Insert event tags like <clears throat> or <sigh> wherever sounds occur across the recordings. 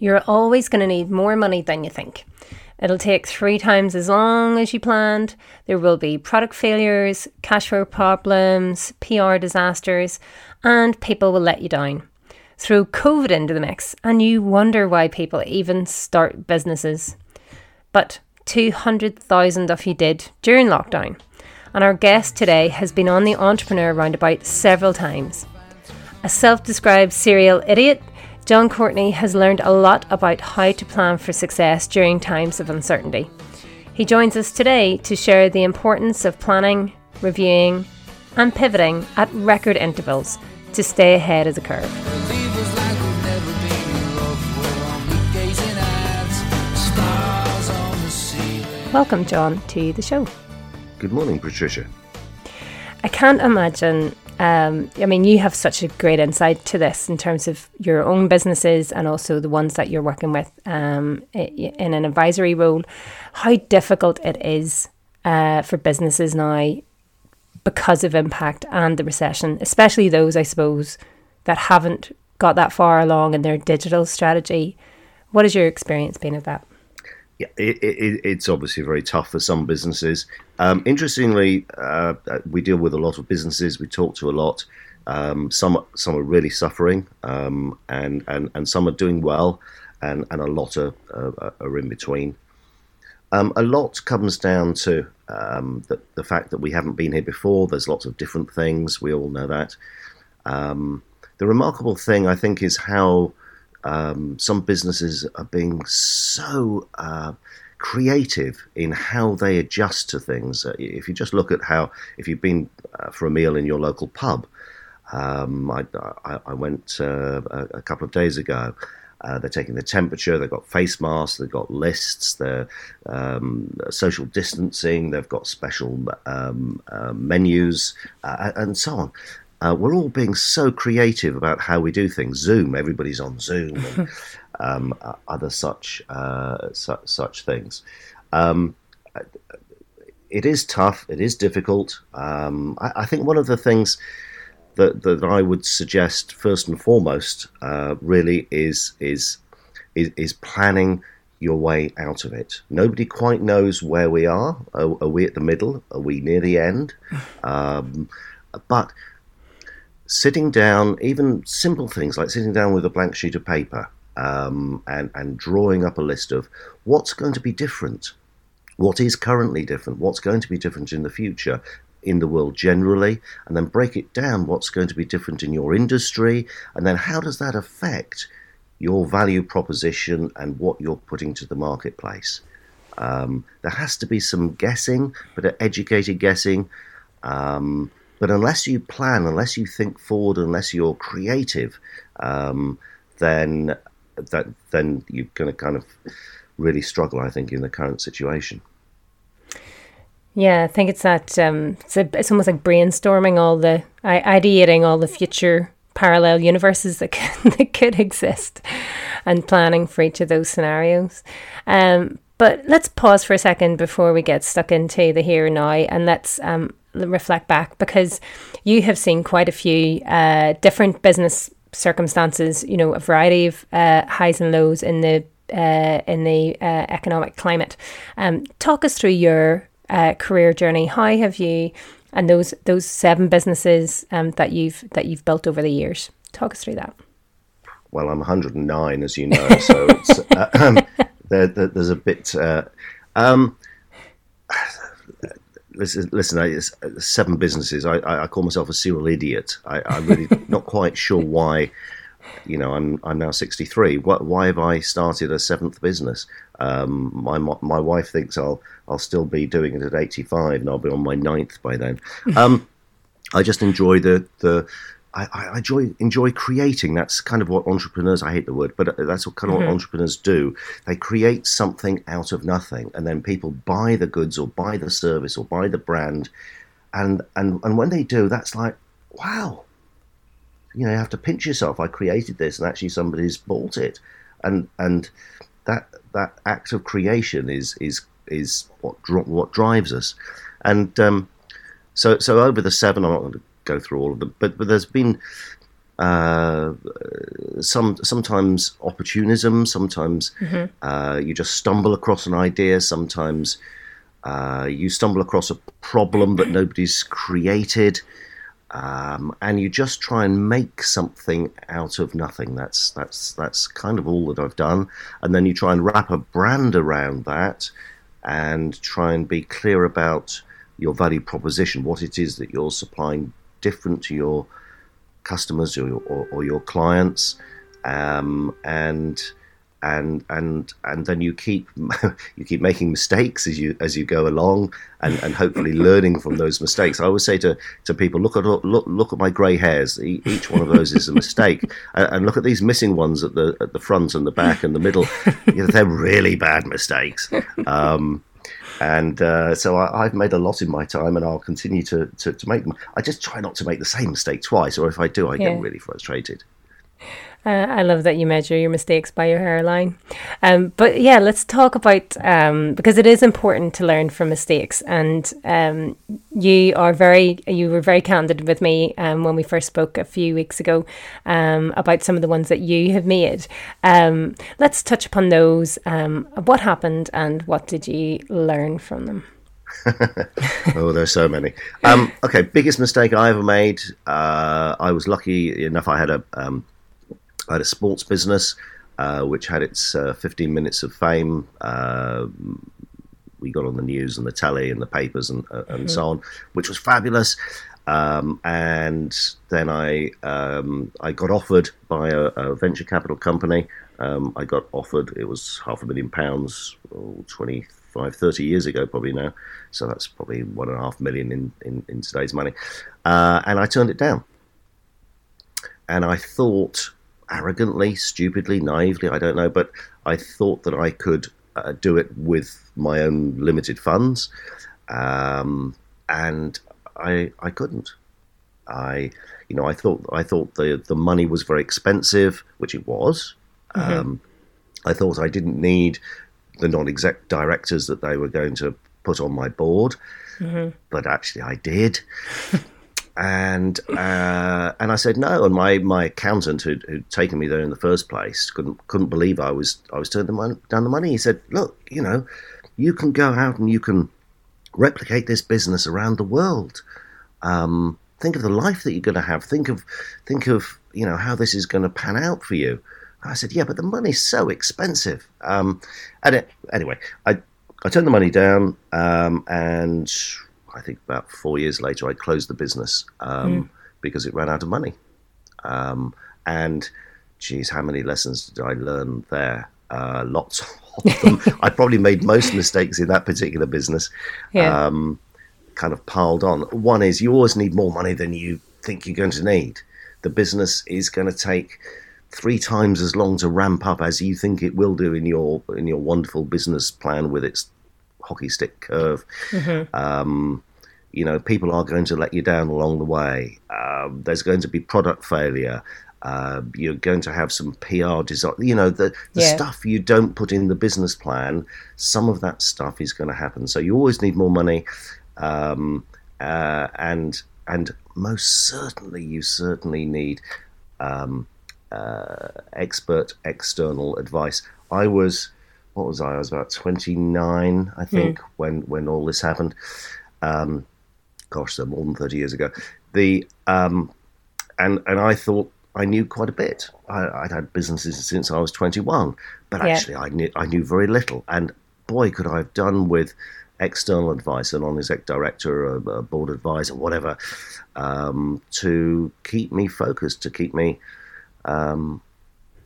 You're always going to need more money than you think. It'll take three times as long as you planned. There will be product failures, cash flow problems, PR disasters, and people will let you down. Throw COVID into the mix, and you wonder why people even start businesses. But 200,000 of you did during lockdown. And our guest today has been on the Entrepreneur Roundabout several times. A self described serial idiot, John Courtney has learned a lot about how to plan for success during times of uncertainty. He joins us today to share the importance of planning, reviewing, and pivoting at record intervals to stay ahead of the curve. Welcome, John, to the show. Good morning, Patricia. I can't imagine um, I mean, you have such a great insight to this in terms of your own businesses and also the ones that you're working with um, in an advisory role. How difficult it is uh, for businesses now because of impact and the recession, especially those, I suppose, that haven't got that far along in their digital strategy. What has your experience been of that? Yeah, it, it, it's obviously very tough for some businesses. Um, interestingly, uh, we deal with a lot of businesses. We talk to a lot. Um, some some are really suffering, um, and, and and some are doing well, and, and a lot are, are, are in between. Um, a lot comes down to um, the, the fact that we haven't been here before. There's lots of different things. We all know that. Um, the remarkable thing, I think, is how um, some businesses are being so uh, creative in how they adjust to things. Uh, if you just look at how, if you've been uh, for a meal in your local pub, um, I, I, went uh, a, couple of days ago. Uh, they're taking the temperature. They've got face masks. They've got lists. They're um, social distancing. They've got special um, menus and so on. Uh, we're all being so creative about how we do things. Zoom, everybody's on Zoom, and <laughs> um, other such uh, su- such things. Um, it is tough. It is difficult. Um, I, I, think one of the things that that I would suggest first and foremost, uh, really, is is is, is planning your way out of it. Nobody quite knows where we are. Are, are we at the middle? Are we near the end? <laughs> Um, but sitting down, even simple things like sitting down with a blank sheet of paper um, and, and drawing up a list of what's going to be different, what is currently different, what's going to be different in the future in the world generally, and then break it down what's going to be different in your industry, and then how does that affect your value proposition and what you're putting to the marketplace. Um, there has to be some guessing, but educated guessing. Um, but unless you plan, unless you think forward, unless you're creative, um, then that then you're going to kind of really struggle. I think in the current situation. Yeah, I think it's that. Um, it's, a, it's almost like brainstorming all the ideating all the future parallel universes that could, <laughs> that could exist, and planning for each of those scenarios. Um, but let's pause for a second before we get stuck into the here and now, and let's um, reflect back because you have seen quite a few uh, different business circumstances. You know, a variety of uh, highs and lows in the uh, in the uh, economic climate. Um, talk us through your uh, career journey. How have you and those those seven businesses um, that you've that you've built over the years? Talk us through that. Well, I'm 109, as you know, so um, <laughs> there, there, there's a bit. Um, listen, listen it's seven businesses. I, I, call myself a serial idiot. I, I'm really <laughs> not quite sure why. You know, I'm I'm now 63. Why, why have I started a seventh business? Um, my my wife thinks I'll I'll still be doing it at 85, and I'll be on my ninth by then. <laughs> Um, I just enjoy the the I, I, enjoy enjoy creating. That's kind of what entrepreneurs. I hate the word, but that's what kind of mm-hmm. what entrepreneurs do. They create something out of nothing, and then people buy the goods or buy the service or buy the brand, and and and when they do, that's like wow. You know, you have to pinch yourself. I created this, and actually somebody's bought it, and and that that act of creation is is is what what drives us, and um, so so over the seven. I'm not going to go through all of them. But but there's been uh, some sometimes opportunism, sometimes uh, you just stumble across an idea, sometimes uh, you stumble across a problem that nobody's created, um, and you just try and make something out of nothing. That's that's that's kind of all that I've done, and then you try and wrap a brand around that, and try and be clear about your value proposition, what it is that you're supplying different to your customers or, or, or your clients, um, and and and and then you keep <laughs> you keep making mistakes as you as you go along, and, and hopefully <laughs> learning from those mistakes. I always say to, to people, look at look look at my grey hairs. Each one of those is a mistake, <laughs> and look at these missing ones at the at the front and the back and the middle. You know, they're really bad mistakes. Um, and uh, so I, have made a lot in my time, and I'll continue to, to, to, make them. I just try not to make the same mistake twice, or if I do, I yeah. get really frustrated. Uh, I love that you measure your mistakes by your hairline. Um, but yeah, let's talk about um, because it is important to learn from mistakes. And um, you are very, you were very candid with me um, when we first spoke a few weeks ago um, about some of the ones that you have made. Um, let's touch upon those. what happened and what did you learn from them? <laughs> oh, there's so many. Um, okay, biggest mistake I ever made. Uh, I was lucky enough. I had a um, I had a sports business uh, which had its uh, 15 minutes of fame. Uh, we got on the news and the telly and the papers and, uh, and mm-hmm. so on, which was fabulous. Um, and then I um, I got offered by a, a venture capital company. Um, I got offered it was half a million pounds, oh, 25, 30 years ago probably now. So that's probably one and a half million in in, in today's money. Uh, and I turned it down. And I thought arrogantly, stupidly, naively, I don't know, but I thought that I could uh, do it with my own limited funds, um, and I I couldn't. I you know I thought I thought the the money was very expensive, which it was. Mm-hmm. Um, I thought I didn't need the non-exec directors that they were going to put on my board, mm-hmm. but actually I did. <laughs> and uh, and I said no. And my, my accountant, who'd, taken me there in the first place, couldn't couldn't believe I was I was turning down the money. He said, "Look, you know, you can go out and you can replicate this business around the world. Um, think of the life that you're going to have. Think of think of you know how this is going to pan out for you." I said, "Yeah, but the money's so expensive." Um, and it, anyway, I I turned the money down, um, and I think about four years later, I closed the business um, mm. because it ran out of money. Um, and geez, how many lessons did I learn there? Uh, lots <laughs> of them. <laughs> I probably made most mistakes in that particular business. Yeah. Um, kind of piled on. One is you always need more money than you think you're going to need. The business is going to take three times as long to ramp up as you think it will do in your in your wonderful business plan with its hockey stick curve. Mm-hmm. Um, you know, people are going to let you down along the way. Um, there's going to be product failure. Uh, you're going to have some PR design. You know, the, the yeah. stuff you don't put in the business plan, some of that stuff is going to happen. So you always need more money. Um, uh, and and most certainly, you certainly need um, uh, expert external advice. I was, what was I? I was about 29, I think, mm. when, when all this happened. Um, gosh, so more than 30 years ago. The um, and and I thought I knew quite a bit. I, would had businesses since I was 21, but yeah. actually I knew I knew very little. And boy, could I have done with external advice, a non-exec director, a, a board advisor, whatever, um, to keep me focused, to keep me, um,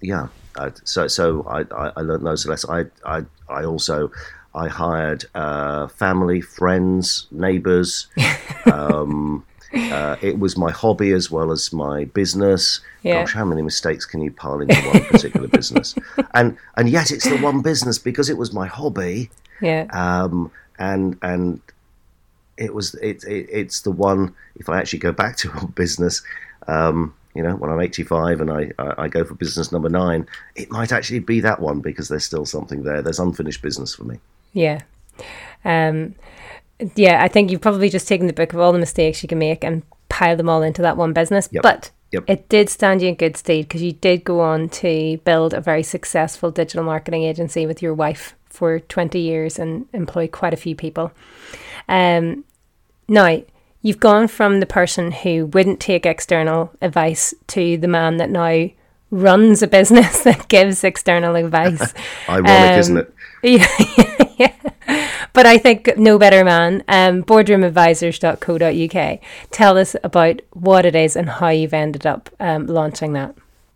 yeah. Uh, so so I, I, I learned those lessons. I I I also I hired uh, family, friends, neighbors. <laughs> um, uh, it was my hobby as well as my business. Yeah. Gosh, how many mistakes can you pile into one particular <laughs> business? And and yet it's the one business because it was my hobby. Yeah. Um, and and it was it, it, it's the one. If I actually go back to <laughs> a business, um, you know, when I'm 85 and I, I, I go for business number nine, it might actually be that one because there's still something there. There's unfinished business for me. Yeah. Um, yeah, I think you've probably just taken the book of all the mistakes you can make and pile them all into that one business. Yep. But Yep. it did stand you in good stead because you did go on to build a very successful digital marketing agency with your wife for 20 years and employ quite a few people. Um, now, you've gone from the person who wouldn't take external advice to the man that now runs a business <laughs> that gives external advice. <laughs> Ironic, Um, isn't it? <laughs> yeah, yeah. But I think no better man. Um, boardroomadvisors.co.uk. Tell us about what it is and how you've ended up um, launching that.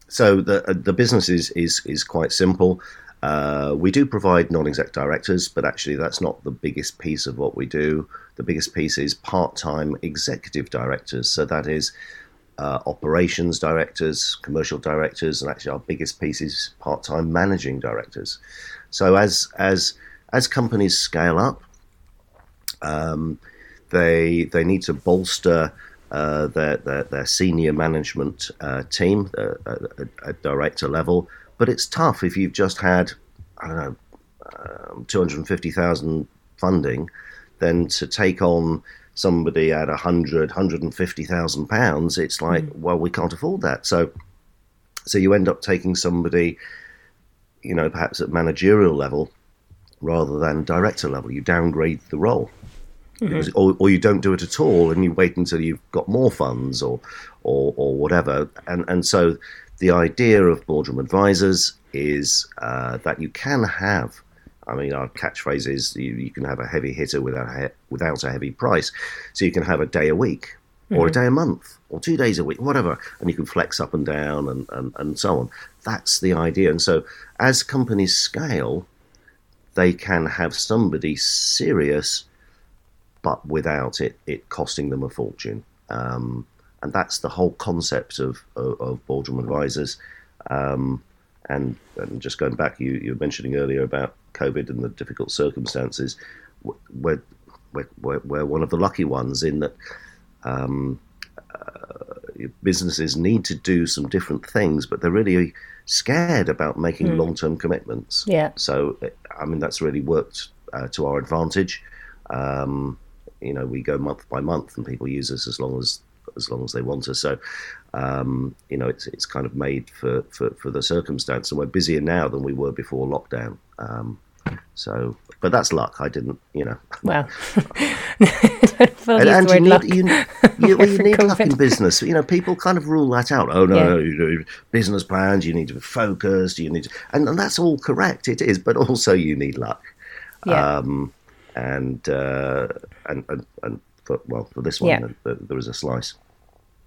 So the uh, the business is is is quite simple. Uh, we do provide non-exec directors, but actually that's not the biggest piece of what we do. The biggest piece is part-time executive directors. So that is uh, operations directors, commercial directors, and actually our biggest piece is part-time managing directors. So as as as companies scale up, um, they they need to bolster uh, their, their their senior management uh, team uh, at, at director level. But it's tough if you've just had I don't know um, two hundred fifty thousand funding, then to take on somebody at 100 150,000 pounds it's like well we can't afford that so so you end up taking somebody you know perhaps at managerial level rather than director level you downgrade the role because, or, or you don't do it at all and you wait until you've got more funds or or, or whatever and and so the idea of boardroom advisors is uh, that you can have I mean, our catchphrase is you, you can have a heavy hitter without a, he- without a heavy price. So you can have a day a week, or a day a month, or two days a week, whatever, and you can flex up and down and, and, and so on. That's the idea. And so as companies scale, they can have somebody serious, but without it, it costing them a fortune. Um, and that's the whole concept of, of, of boardroom advisors. Um, and, and just going back, you, you were mentioning earlier about COVID and the difficult circumstances. We're, we're, we're, we're one of the lucky ones in that um, businesses need to do some different things, but they're really scared about making long term commitments. Yeah. So, I mean, that's really worked uh, to our advantage. Um, you know, we go month by month, and people use us as long as as long as they want us. So, um, you know, it's it's kind of made for, for, for the circumstance, and we're busier now than we were before lockdown. Um, so, but that's luck. I didn't, you know. Well, <laughs> <laughs> And, and you need luck. you, <laughs> you, well, you need luck in business. You know, people kind of rule that out. Oh no, Yeah. no, you know, business plans. You need to be focused. You need, to, and, and that's all correct. It is, but also you need luck. Yeah. Um, and, uh, and and and for, well, for this one, Yeah. there, there was a slice.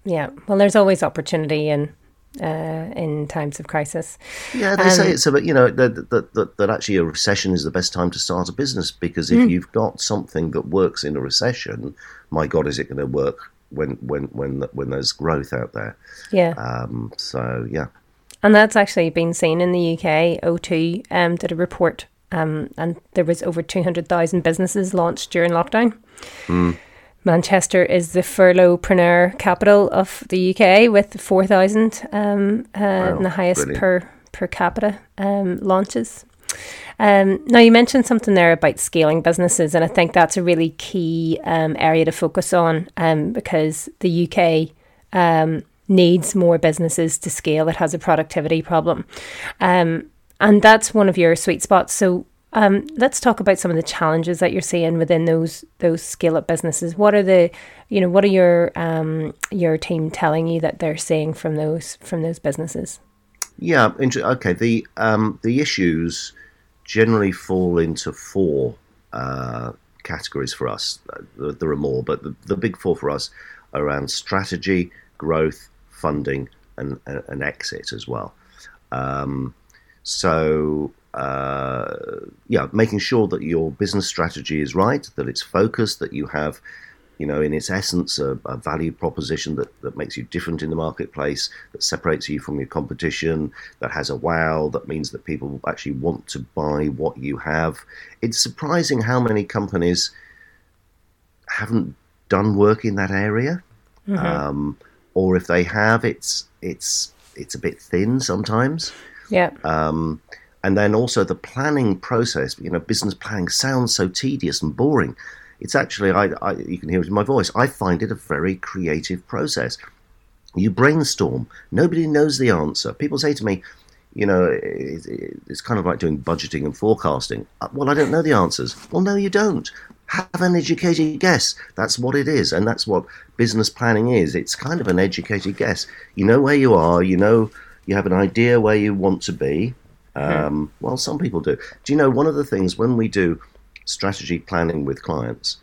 Yeah. Well, there's always opportunity in uh, in times of crisis. Yeah, they say Um, it's about you know that, that that that actually a recession is the best time to start a business because if Hmm. you've got something that works in a recession, my God, is it going to work when when when when there's growth out there? Yeah. Um, so yeah, And that's actually been seen in the UK. O2 um, did a report, um, and there was over 200,000 businesses launched during lockdown. Manchester is the furloughpreneur capital of the UK with 4,000 um, uh, and the highest brilliant. per, per capita um, launches. Um, now, you mentioned something there about scaling businesses, and I think that's a really key um, area to focus on um, because the UK um, needs more businesses to scale. It has a productivity problem. Um, and that's one of your sweet spots. So um, let's talk about some of the challenges that you're seeing within those those scale up businesses. What are the, you know, what are your um, your team telling you that they're seeing from those from those businesses? yeah. Okay, the um, the issues generally fall into four uh, categories for us. There, are more, but the, the big four for us are around strategy, growth, funding, and and, and exit as well. Um, so uh, yeah, making sure that your business strategy is right, that it's focused, that you have, you know, in its essence, a, a value proposition that, that makes you different in the marketplace, that separates you from your competition, that has a wow, that means that people actually want to buy what you have. It's surprising how many companies haven't done work in that area, um, or if they have, it's it's it's a bit thin sometimes. Yeah, Um, and then also the planning process. You know, business planning sounds so tedious and boring. It's actually, I, I you can hear it in my voice. I find it a very creative process. You brainstorm. Nobody knows the answer. People say to me, you know, it's kind of like doing budgeting and forecasting. Uh, well, I don't know the answers. Well, no, you don't. Have an educated guess. That's what it is. And that's what business planning is. It's kind of an educated guess. You know where you are, you know, you have an idea where you want to be. Um, well, some people do. Do you know one of the things when we do strategy planning with clients,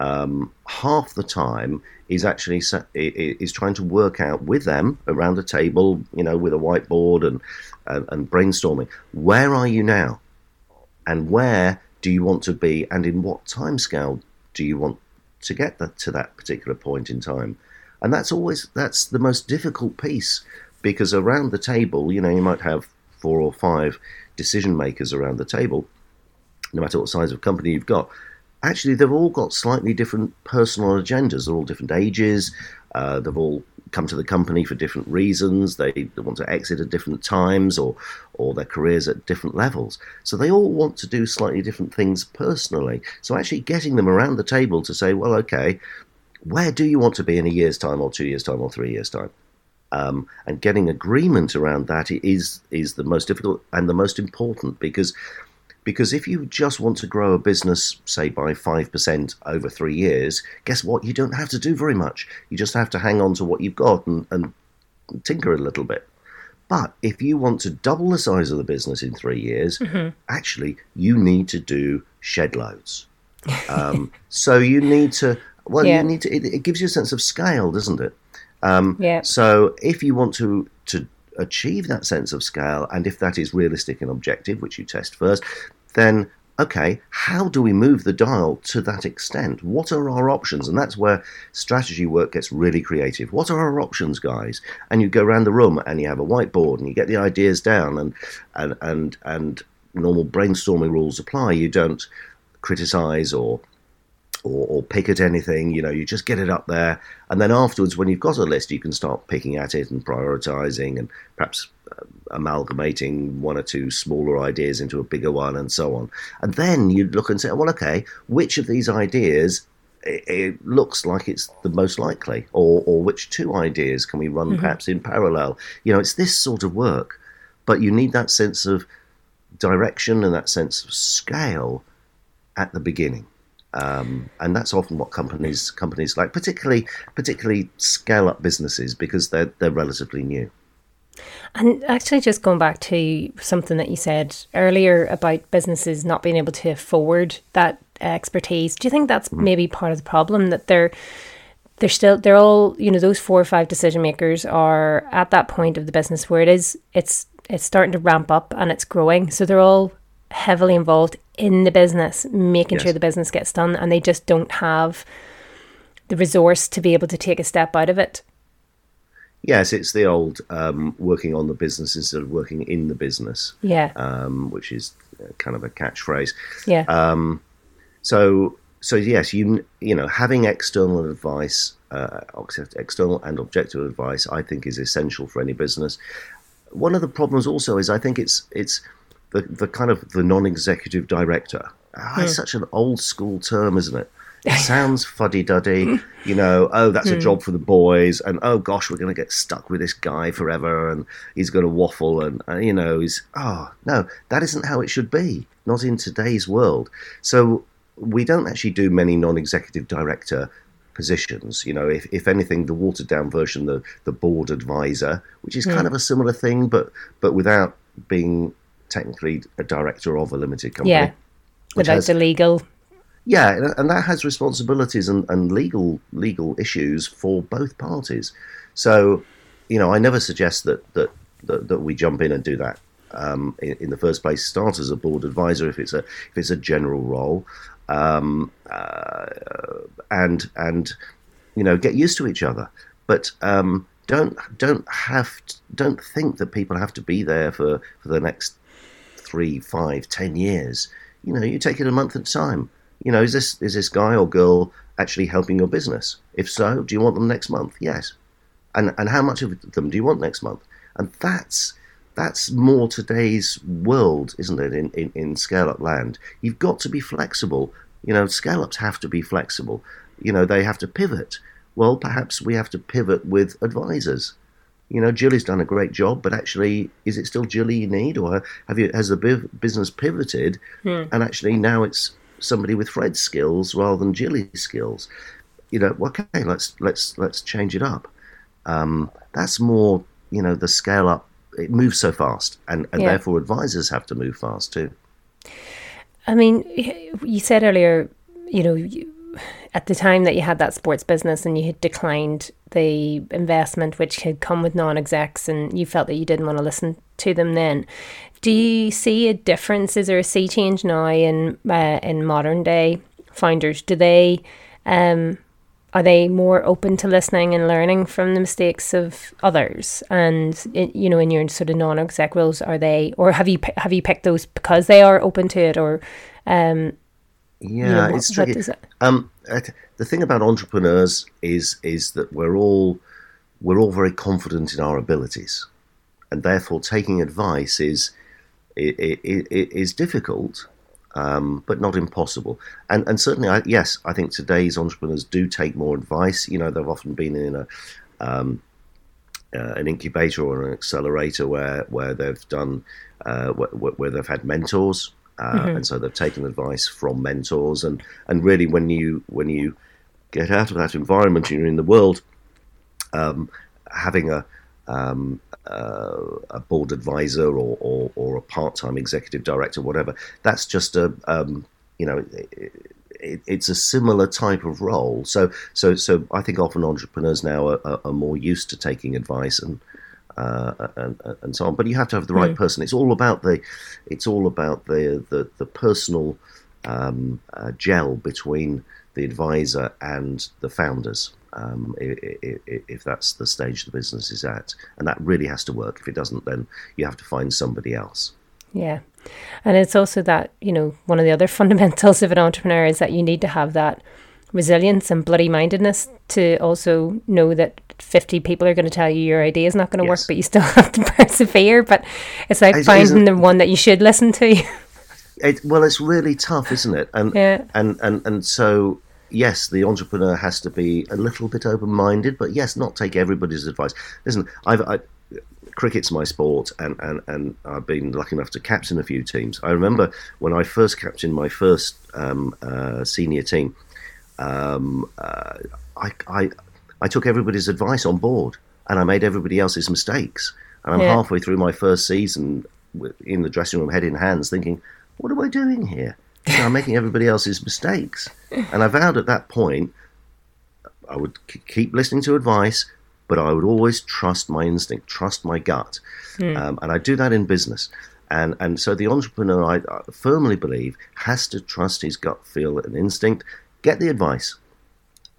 um, half the time is actually is trying to work out with them around a table, you know, with a whiteboard and and, and brainstorming. Where are you now, and where do you want to be, and in what time scale do you want to get to that particular point in time? And that's always that's the most difficult piece because around the table, you know, you might have four or five decision makers around the table, no matter what size of company you've got. Actually, they've all got slightly different personal agendas. They're all different ages. Uh, they've all come to the company for different reasons. They, they want to exit at different times or or their careers at different levels. So they all want to do slightly different things personally. So actually getting them around the table to say, well, okay, where do you want to be in a year's time or two years' time or three years' time? Um, and getting agreement around that is is the most difficult and the most important because because if you just want to grow a business, say by 5% over three years, guess what? You don't have to do very much. You just have to hang on to what you've got and, and tinker a little bit. But if you want to double the size of the business in three years, mm-hmm. actually, you need to do shed loads. Um, <laughs> so you need to, well, yeah. you need to, it, it, gives you a sense of scale, doesn't it? Um, yeah. So if you want to, to achieve that sense of scale, and if that is realistic and objective, which you test first, then okay, how do we move the dial to that extent? What are our options? And that's where strategy work gets really creative. What are our options, guys? And you go around the room and you have a whiteboard and you get the ideas down and and and and normal brainstorming rules apply. You don't criticize or or, or, pick at anything. You know, you just get it up there, and then afterwards, when you've got a list, you can start picking at it and prioritizing, and perhaps uh, amalgamating one or two smaller ideas into a bigger one, and so on. And then you look and say, well, okay, which of these ideas it, it looks like it's the most likely, or or which two ideas can we run mm-hmm. perhaps in parallel? You know, it's this sort of work, but you need that sense of direction and that sense of scale at the beginning. Um, and that's often what companies companies like, particularly particularly scale up businesses because they're they're relatively new. And actually, just going back to something that you said earlier about businesses not being able to afford that expertise, do you think that's mm. maybe part of the problem that they're they're still they're all you know those four or five decision makers are at that point of the business where it is it's it's starting to ramp up and it's growing, so they're all heavily involved in the business, making yes. sure the business gets done, and they just don't have the resource to be able to take a step out of it. Yes, it's the old um, working on the business instead of working in the business. Yeah. Um, which is kind of a catchphrase. Yeah. Um, so, so yes, you you know, having external advice, uh, external and objective advice, I think is essential for any business. One of the problems also is I think it's it's the, the kind of the non-executive director. Oh, It's hmm. such an old school term, isn't it? <laughs> It sounds fuddy duddy, you know. Oh, that's a hmm. job for the boys, and oh gosh, we're going to get stuck with this guy forever, and he's going to waffle, and uh, you know, he's oh no, that isn't how it should be. Not in today's world. So we don't actually do many non-executive director positions. You know, if, if anything, the watered down version, the the board advisor, which is mm. kind of a similar thing, but but without being technically a director of a limited company. Yeah, without has, the legal. Yeah, and that has responsibilities and, and legal legal issues for both parties. So, you know, I never suggest that that that, that we jump in and do that. Um, in, in, the first place, start as a board advisor if it's a if it's a general role, um, uh, and and you know get used to each other. But um, don't don't have to, don't think that people have to be there for, for the next three, five, ten years. You know, you take it a month at a time. You know, is this is this guy or girl actually helping your business? If so, do you want them next month? Yes. And and how much of them do you want next month? And that's that's more today's world, isn't it? In, in, in scale up land, you've got to be flexible. You know, scale ups have to be flexible. You know, they have to pivot well, perhaps we have to pivot with advisors. You know, Jilly's done a great job, but actually, is it still Jilly you need, or have you has the business pivoted, hmm. and actually now it's somebody with Fred's skills rather than Jilly's skills? You know, okay, let's let's let's change it up. Um, that's more, you know, the scale up. It moves so fast, and, and yeah. therefore advisors have to move fast too. I mean, you said earlier, you know, you, at the time that you had that sports business and you had declined the investment which had come with non-execs and you felt that you didn't want to listen to them then do you see a difference? Is there a sea change now in uh, in modern day founders? Do they um, are they more open to listening and learning from the mistakes of others? And you know in your sort of non-exec roles are they or have you have you picked those because they are open to it or um, yeah, you know, what, it's tricky. Um, the thing about entrepreneurs is is that we're all we're all very confident in our abilities, and therefore taking advice is it is difficult, um, but not impossible. And and certainly, I, yes, I think today's entrepreneurs do take more advice. You know, they've often been in a um, uh, an incubator or an accelerator where where they've done uh, where, where, they've had mentors uh, mm-hmm. and so they've taken advice from mentors and and really when you when you get out of that environment and you're in the world um, having a um, uh, a board advisor or, or, or a part-time executive director whatever that's just a um, you know it, it, it's a similar type of role so so so I think often entrepreneurs now are, are more used to taking advice and uh, and, and so on. But you have to have the right mm. person. It's all about the, it's all about the the, the personal um, uh, gel between the advisor and the founders. Um, if, if, that's the stage the business is at, and that really has to work. If it doesn't, then you have to find somebody else. Yeah, and it's also that you know one of the other <laughs> fundamentals of an entrepreneur is that you need to have that resilience and bloody mindedness to also know that 50 people are going to tell you your idea is not going to yes. work, but you still <laughs> have to persevere. But it's like finding the one that you should listen to. it, well, it's really tough, isn't it? And, yeah. and, and, and so, yes, the entrepreneur has to be a little bit open minded, but yes, not take everybody's advice. Listen, I've, I, cricket's my sport, and, and, and I've been lucky enough to captain a few teams. I remember when I first captained my first um, uh, senior team, um, uh, I, I, I took everybody's advice on board and I made everybody else's mistakes. And I'm yeah. halfway through my first season in the dressing room, head in hands, thinking, what am I doing here? You know, I'm making everybody else's mistakes. <laughs> And I vowed at that point I would keep listening to advice, but I would always trust my instinct, trust my gut. Mm. Um, and I do that in business. And, and so the entrepreneur, I, I firmly believe, has to trust his gut feel and instinct, get the advice,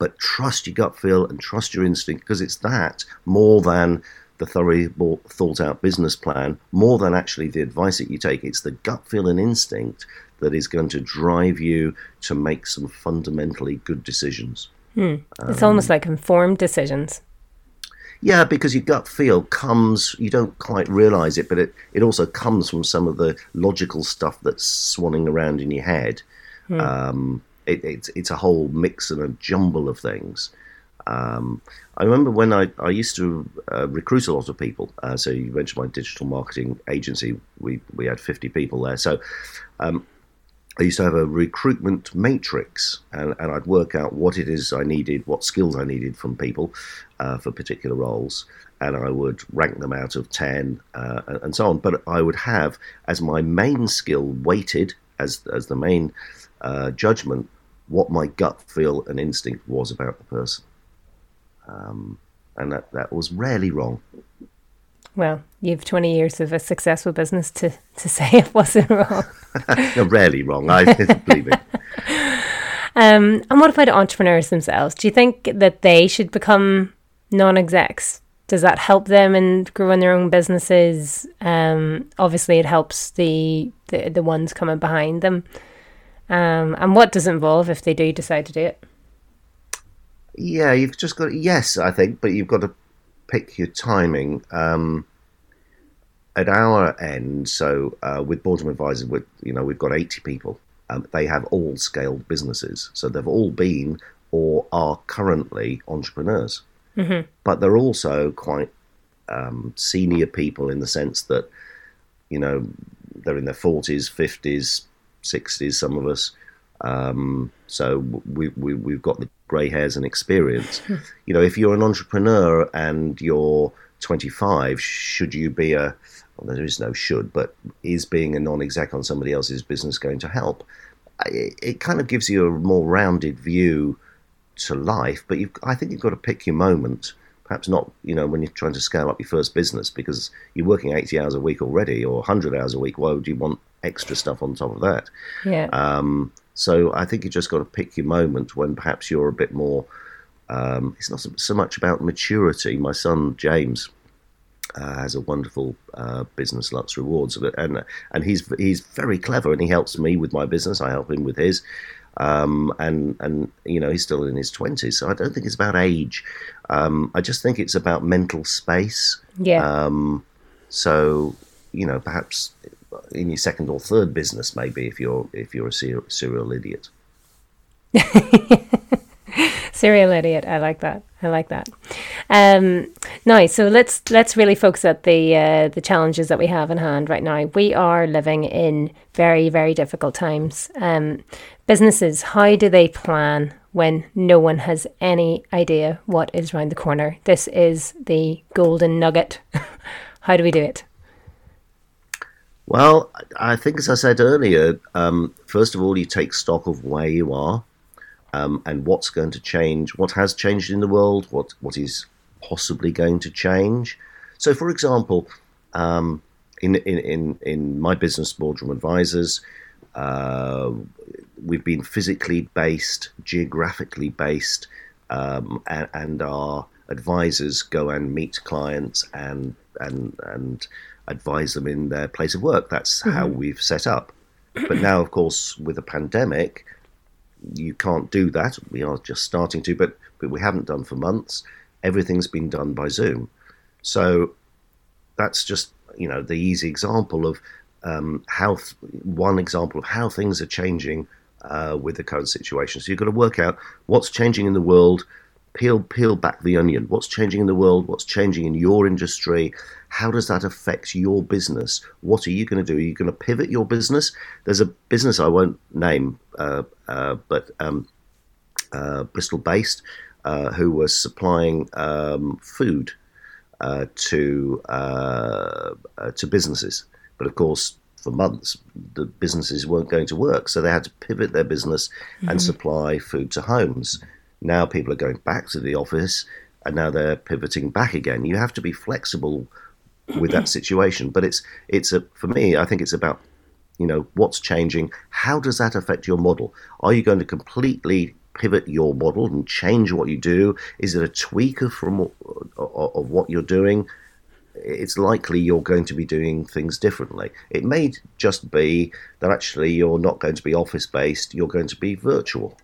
but trust your gut feel and trust your instinct because it's that more than the thoroughly thought out business plan, more than actually the advice that you take. It's the gut feel and instinct that is going to drive you to make some fundamentally good decisions. Hmm. It's um, almost like informed decisions. Yeah, because your gut feel comes, you don't quite realize it, but it, it also comes from some of the logical stuff that's swanning around in your head. Hmm. Um, it, it's it's a whole mix and a jumble of things. Um, I remember when I, I used to uh, recruit a lot of people. Uh, so you mentioned my digital marketing agency. We we had fifty people there. So um, I used to have a recruitment matrix, and, and I'd work out what it is I needed, what skills I needed from people uh, for particular roles, and I would rank them out of ten uh, and so on. But I would have as my main skill weighted as as the main uh, judgment what my gut feel and instinct was about the person. Um, and that, that was rarely wrong. Well, you've 20 years of a successful business to, to <laughs> say it wasn't wrong. <laughs> no, rarely wrong, I <laughs> believe it. Um, and what about entrepreneurs themselves? Do you think that they should become non execs? Does that help them and grow in growing their own businesses? Um, obviously, it helps the, the, the ones coming behind them. Um, and what does it involve if they do decide to do it? Yeah, you've just got to, yes, I think, but you've got to pick your timing. Um, at our end, so uh, with Boardroom Advisors, with you know we've got eighty people. Um, they have all scaled businesses, so they've all been or are currently entrepreneurs, mm-hmm. but they're also quite um, senior people in the sense that you know they're in their forties, fifties, sixties. Some of us. Um, so we, we we've got the grey hairs and experience. you know, if you're an entrepreneur and you're 25, should you be a well, there is no should, but is being a non-exec on somebody else's business going to help? It, it kind of gives you a more rounded view to life, but I think you've got to pick your moment. Perhaps not, you know, when you're trying to scale up your first business because you're working 80 hours a week already or 100 hours a week. Why would you want extra stuff on top of that? Yeah. Um, so I think you just got to pick your moment when perhaps you're a bit more. Um, it's not so much about maturity. My son James uh, has a wonderful uh, business, Lux Rewards, and and he's he's very clever, and he helps me with my business. I help him with his, um, and and you know he's still in his twenties, so I don't think it's about age. Um, I just think it's about mental space. Yeah. Um, so you know, perhaps in your second or third business, maybe if you're if you're a serial, serial idiot. <laughs> serial idiot. I like that. I like that. Um, nice. So let's let's really focus at the uh, the challenges that we have in hand right now. We are living in very very difficult times. Um, businesses, how do they plan when no one has any idea what is around the corner? This is the golden nugget. <laughs> how do we do it? Well, I think as I said earlier, um, first of all, you take stock of where you are. Um, and what's going to change, what has changed in the world, what what is possibly going to change. So, for example, um, in, in, in, in my business, Boardroom Advisors, uh, we've been physically based, geographically based, um, and, and, our advisors go and meet clients and and and advise them in their place of work. That's mm-hmm. how we've set up. But now, of course, with the pandemic, you can't do that. We are just starting to, but but we haven't done for months everything's been done by Zoom. So that's just you know the easy example of um, how th- one example of how things are changing uh, with the current situation. So you've got to work out what's changing in the world. Peel peel back the onion. What's changing in the world? What's changing in your industry? How does that affect your business? What are you going to do? Are you going to pivot your business? There's a business I won't name, uh, uh, but um, uh, Bristol based, uh, who was supplying um, food uh, to uh, uh, to businesses. But of course, for months, the businesses weren't going to work, so they had to pivot their business mm-hmm. and supply food to homes. Now people are going back to the office, and now they're pivoting back again. You have to be flexible with that <clears throat> situation, but it's it's a for me. I think it's about you know what's changing. How does that affect your model? Are you going to completely pivot your model and change what you do? Is it a tweak of from of what you're doing? It's likely you're going to be doing things differently. It may just be that actually you're not going to be office based. You're going to be virtual.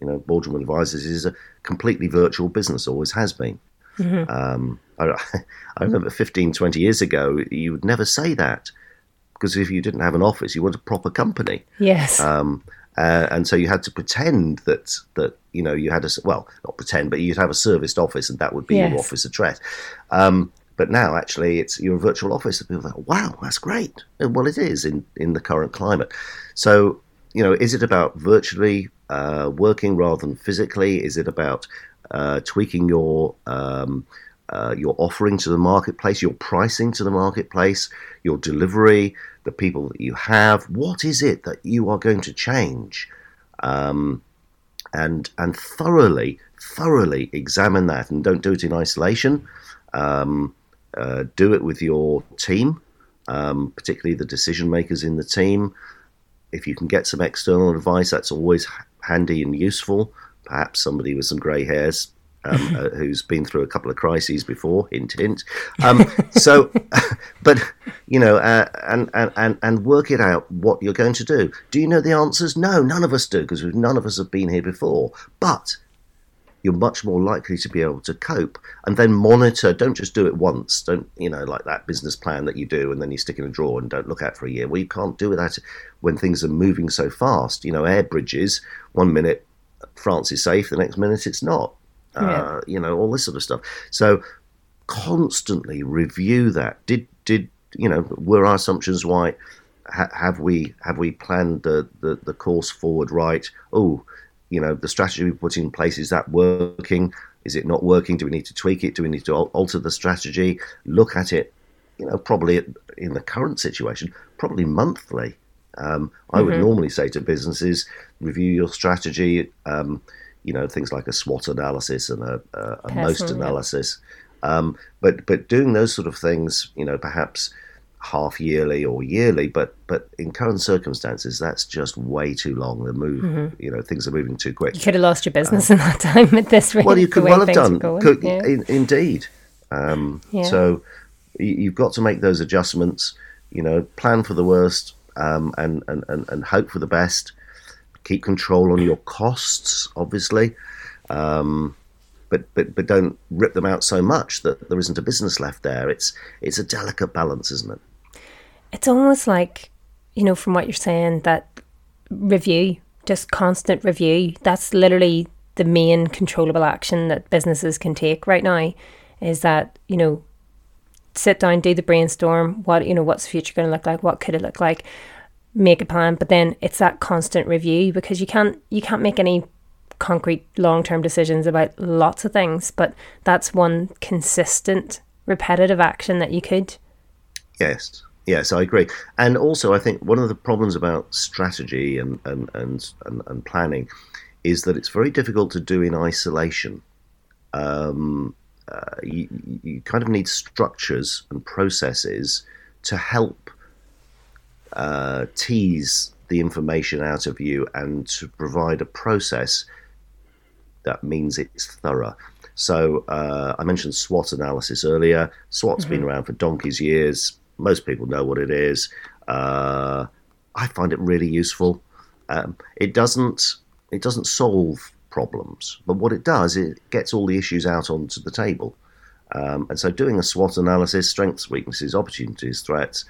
You know, Boardroom Advisors is a completely virtual business, always has been. Mm-hmm. Um, I, <laughs> I remember 15, 20 years ago, you would never say that because if you didn't have an office, you want a proper company. Yes. Um, uh, and so you had to pretend that that you know you had a well not pretend but you'd have a serviced office and that would be yes. your office address. Um, but now actually it's your virtual office and people are like wow that's great. And well it is in in the current climate. So you know is it about virtually uh, working rather than physically? Is it about uh, tweaking your um, uh, your offering to the marketplace, your pricing to the marketplace, your delivery, the people that you have. What is it that you are going to change? Um, and and thoroughly, thoroughly examine that, and don't do it in isolation. Um, uh, do it with your team, um, particularly the decision makers in the team. If you can get some external advice, that's always handy and useful. Perhaps somebody with some grey hairs um, uh, who's been through a couple of crises before. Hint, hint. Um, so, <laughs> but you know, uh, and, and and work it out what you're going to do. Do you know the answers? No, none of us do because none of us have been here before. But you're much more likely to be able to cope and then monitor. Don't just do it once. Don't you know like that business plan that you do and then you stick in a drawer and don't look at for a year. Well, you can't do that when things are moving so fast. You know, air bridges. One minute France is safe, the next minute it's not. Uh, Yeah. You know, all this sort of stuff. So constantly review that. Did did you know? Were our assumptions right? Ha- have we have we planned the, the the course forward right? Oh, you know, the strategy we put in place is that working? Is it not working? Do we need to tweak it? Do we need to alter the strategy? Look at it. You know, probably in the current situation, probably monthly. Um, I would normally say to businesses, review your strategy. Um, you know, things like a SWOT analysis and a, a, a most analysis. Um, but but doing those sort of things, you know, perhaps half yearly or yearly, but but in current circumstances, that's just way too long. The move, Mm-hmm. you know, things are moving too quick. You could have lost your business in that time at this rate. Well, you could well have done. Could, yeah. in, indeed. Um, Yeah. So you- you've got to make those adjustments. You know, plan for the worst um, and, and, and, and hope for the best. Keep control on your costs, obviously, um, but but but don't rip them out so much that there isn't a business left there. It's it's a delicate balance, isn't it? it's almost like you know from what you're saying that review just constant review that's literally the main controllable action that businesses can take right now is that you know sit down do the brainstorm what you know what's the future going to look like what could it look like make a plan but then it's that constant review because you can't you can't make any concrete long-term decisions about lots of things but that's one consistent repetitive action that you could Yes, yes, I agree. And also, I think one of the problems about strategy and and and, and, and planning is that it's very difficult to do in isolation. Um, uh, you, you kind of need structures and processes to help uh, tease the information out of you and to provide a process that means it's thorough. So uh, I mentioned SWOT analysis earlier. SWOT's been around for donkey's years. Most people know what it is. Uh, I find it really useful. Um, it doesn't it doesn't solve problems, but what it does, it gets all the issues out onto the table. Um, and so, doing a SWOT analysis, strengths, weaknesses, opportunities, threats,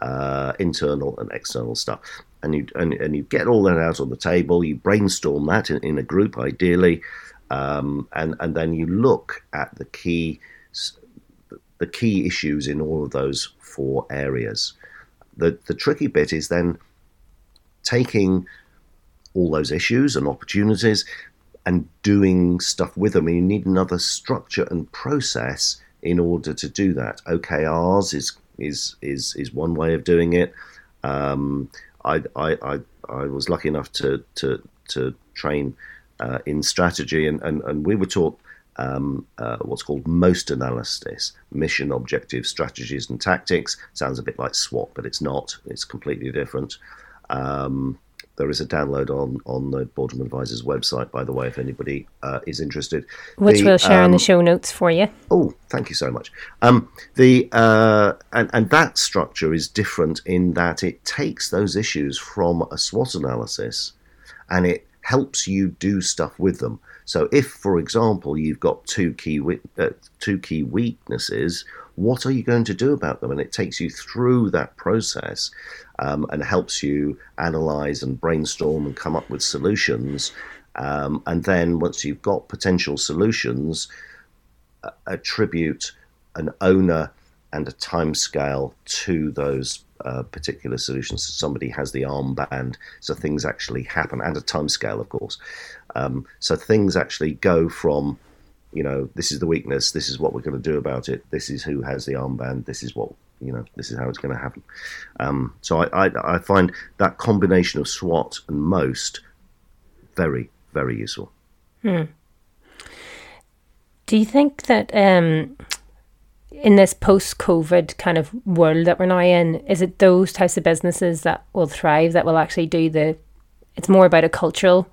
uh, internal and external stuff, and you and, and you get all that out on the table. You brainstorm that in, in a group, ideally, um, and and then you look at the key the key issues in all of those four areas. The the tricky bit is then taking all those issues and opportunities and doing stuff with them. You need another structure and process in order to do that. OKRs is is is is one way of doing it. Um, I, I I I was lucky enough to to to train uh, in strategy, and, and and we were taught. Um, uh, what's called most analysis, mission, objectives, strategies, and tactics. Sounds a bit like SWOT, but it's not. It's completely different. Um, there is a download on on the Boardroom Advisors website, by the way, if anybody uh, is interested. which The, we'll share in um, the show notes for you Oh, thank you so much. Um, the uh, and and that structure is different in that it takes those issues from a SWOT analysis, and it helps you do stuff with them. So, if, for example, you've got two key uh, two key weaknesses, what are you going to do about them? And it takes you through that process um, and helps you analyze and brainstorm and come up with solutions. Um, and then once you've got potential solutions, attribute an owner and a timescale to those uh, particular solutions. So somebody has the armband, so things actually happen, and a timescale, of course. Um, so things actually go from, you know, this is the weakness, this is what we're going to do about it, this is who has the armband, this is what you know, this is how it's going to happen. Um, so I, I, I find that combination of SWOT and most very, very useful. Do you think that um, in this post COVID kind of world that we're now in, is it those types of businesses that will thrive that will actually do the, it's more about a cultural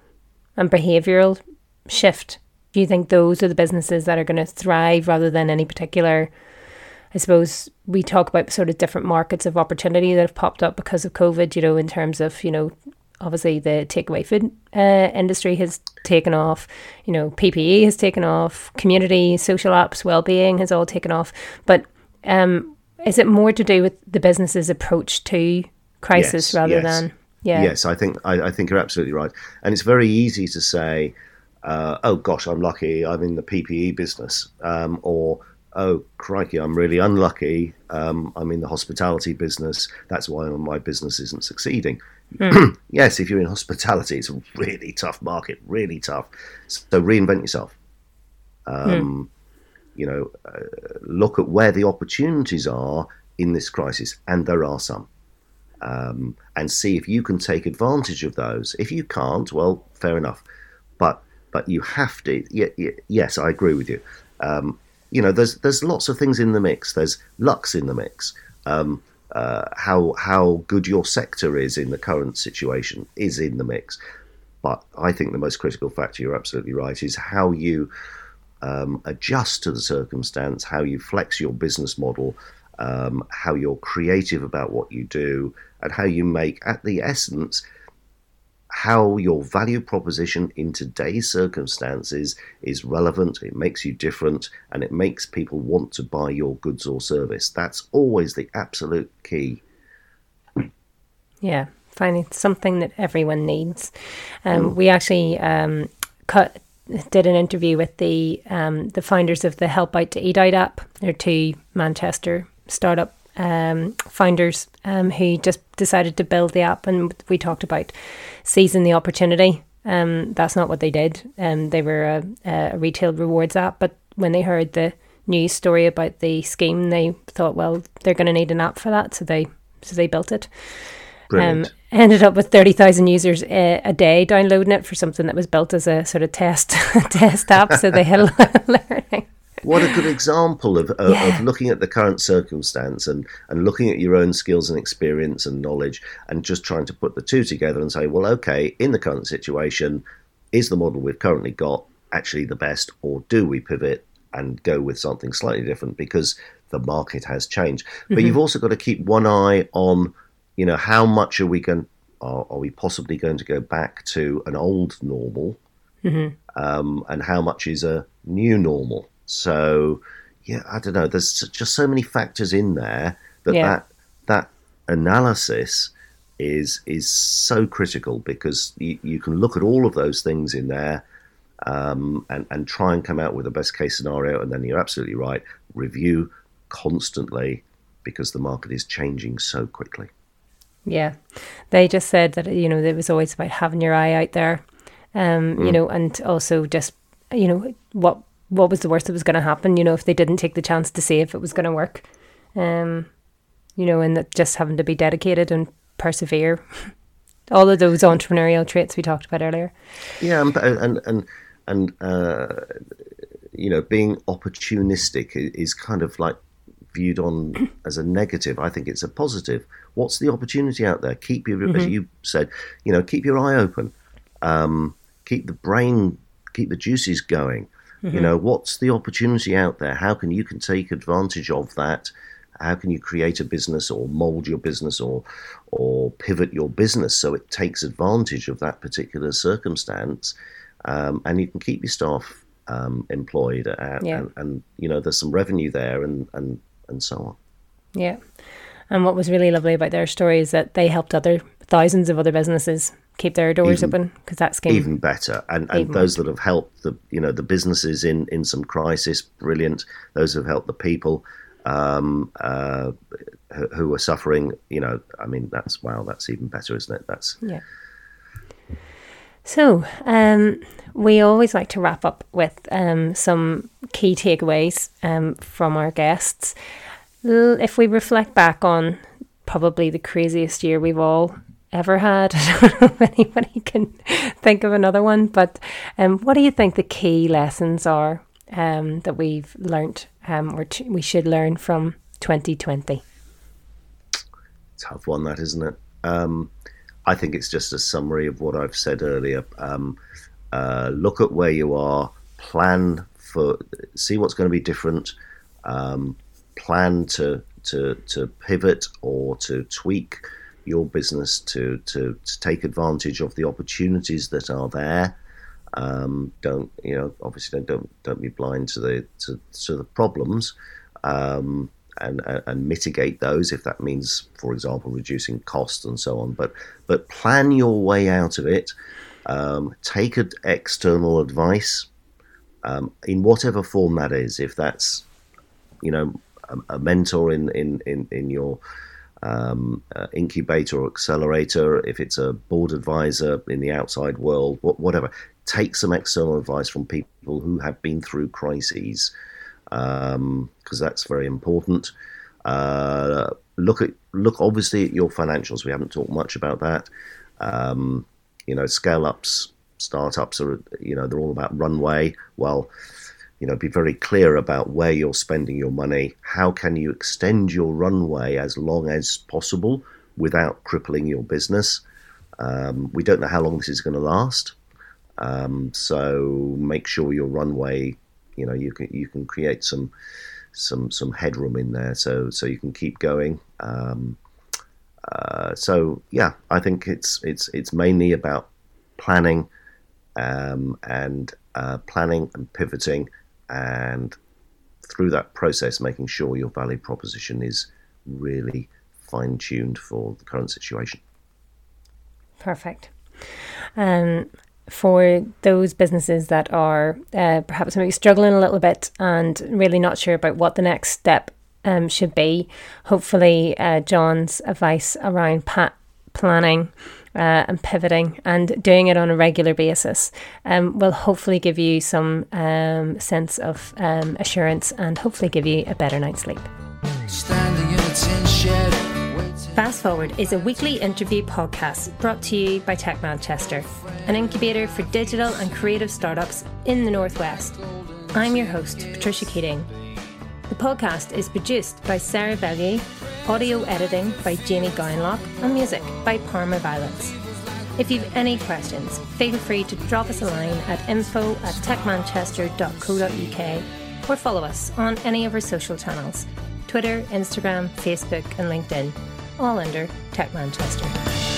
and behavioural shift? Do you think those are the businesses that are going to thrive rather than any particular? I suppose we talk about sort of different markets of opportunity that have popped up because of COVID, you know, in terms of, you know, obviously the takeaway food uh, industry has taken off, you know, PPE has taken off, community, social apps, well-being has all taken off. But um, is it more to do with the business's approach to crisis Yes, rather yes. than, yeah, Yes, I think I, I think you're absolutely right, and it's very easy to say, uh, oh gosh, I'm lucky, I'm in the PPE business, um, or oh crikey, I'm really unlucky, um, I'm in the hospitality business, that's why my business isn't succeeding. Mm. <clears throat> yes, if you're in hospitality, it's a really tough market, really tough. So reinvent yourself. Um, mm. You know, uh, look at where the opportunities are in this crisis, and there are some. Um, and see if you can take advantage of those. If you can't, well, fair enough. But you have to. yes, I agree with you. Um, you know, there's there's lots of things in the mix. There's lucks in the mix. Um, uh, how how good your sector is in the current situation is in the mix. But I think the most critical factor, you're absolutely right, is how you um, adjust to the circumstance, how you flex your business model, um, how you're creative about what you do, and how you make, at the essence, how your value proposition in today's circumstances is relevant, it makes you different, and it makes people want to buy your goods or service. That's always the absolute key. Yeah, finding something that everyone needs. Um, mm. We actually um, cut did an interview with the um, the founders of the Help Out to Eat Out app. They're two Manchester startup um, founders um, who just decided to build the app, and we talked about seizing the opportunity. Um, that's not what they did. Um, they were a, a retail rewards app, but when they heard the news story about the scheme, they thought, well, they're going to need an app for that, so they so they built it. Um, ended up with thirty thousand users a, a, day downloading it for something that was built as a sort of test <laughs> test app. So they had a lot of learning what a good example of, of, yeah. of, looking at the current circumstance and, and looking at your own skills and experience and knowledge and just trying to put the two together and say, well, okay, in the current situation, is the model we've currently got actually the best, or do we pivot and go with something slightly different because the market has changed? Mm-hmm. But you've also got to keep one eye on, you know, how much are we going, are, are we possibly going to go back to an old normal, mm-hmm. um, and how much is a new normal? So yeah, I don't know. There's just so many factors in there that yeah. that that analysis is is so critical because you, you can look at all of those things in there um, and and try and come out with the best case scenario. And then you're absolutely right. Review constantly because the market is changing so quickly. Yeah, they just said that you know it was always about having your eye out there, um, mm. you know, and also just you know what what was the worst that was going to happen, you know, if they didn't take the chance to see if it was going to work. Um, you know, and that just having to be dedicated and persevere. <laughs> All of those entrepreneurial traits we talked about earlier. Yeah, and and and, and uh, you know, being opportunistic is kind of like viewed on <coughs> as a negative. I think it's a positive. What's the opportunity out there? Keep your, mm-hmm. as you said, you know, keep your eye open. Um, keep the brain, keep the juices going. Mm-hmm. You know, what's the opportunity out there? How can you can take advantage of that? How can you create a business or mold your business or or pivot your business so it takes advantage of that particular circumstance, um, and you can keep your staff um, employed at, yeah. and, and you know there's some revenue there and and and so on. Yeah. And what was really lovely about their story is that they helped other thousands of other businesses keep their doors even, open because that's even better. And and those that have helped the you know the businesses in in some crisis, brilliant. Those who have helped the people um, uh, who, who are suffering, you know, I mean, that's wow, that's even better, isn't it? That's yeah. So, um, we always like to wrap up with um, some key takeaways um, from our guests. If we reflect back on probably the craziest year we've all ever had. <laughs> I don't know if anybody can think of another one, but um, what do you think the key lessons are um, that we've learnt um, or t- we should learn from 2020? Tough one, that isn't it? Um, I think it's just a summary of what I've said earlier. Um, uh, look at where you are, plan for, see what's going to be different, um, plan to to to pivot or to tweak your business to, to, to take advantage of the opportunities that are there. Um, don't you know? Obviously, don't don't, don't be blind to the to, to the problems, um, and and mitigate those if that means, for example, reducing costs and so on. But but plan your way out of it. Um, take ad- external advice um, in whatever form that is. If that's, you know, a, a mentor in, in, in, in your um, uh, incubator or accelerator, if it's a board advisor in the outside world, whatever, take some external advice from people who have been through crises because um, that's very important. Uh, look at look obviously at your financials. We haven't talked much about that. Um, you know, scale ups, startups are you know they're all about runway. Well, you know, be very clear about where you're spending your money. How can you extend your runway as long as possible without crippling your business? Um, we don't know how long this is going to last. Um, so make sure your runway, you know, you can you can create some some some headroom in there, so so you can keep going. Um, uh, so yeah, I think it's it's it's mainly about planning um, and uh, planning and pivoting, and through that process, making sure your value proposition is really fine tuned for the current situation. Perfect. Um, for those businesses that are uh, perhaps maybe struggling a little bit and really not sure about what the next step um, should be, hopefully uh, John's advice around pat planning uh, and pivoting and doing it on a regular basis um, will hopefully give you some um, sense of um, assurance and hopefully give you a better night's sleep. Fast Forward is a weekly interview podcast brought to you by Tech Manchester, an incubator for digital and creative startups in the Northwest. I'm your host, Patricia Keating. The podcast is produced by Sarah Bellier, audio editing by Jamie Gowanlock, and music by Parma Violets. If you've any questions, feel free to drop us a line at info at techmanchester.co.uk or follow us on any of our social channels Twitter, Instagram, Facebook, and LinkedIn all under Tech Manchester.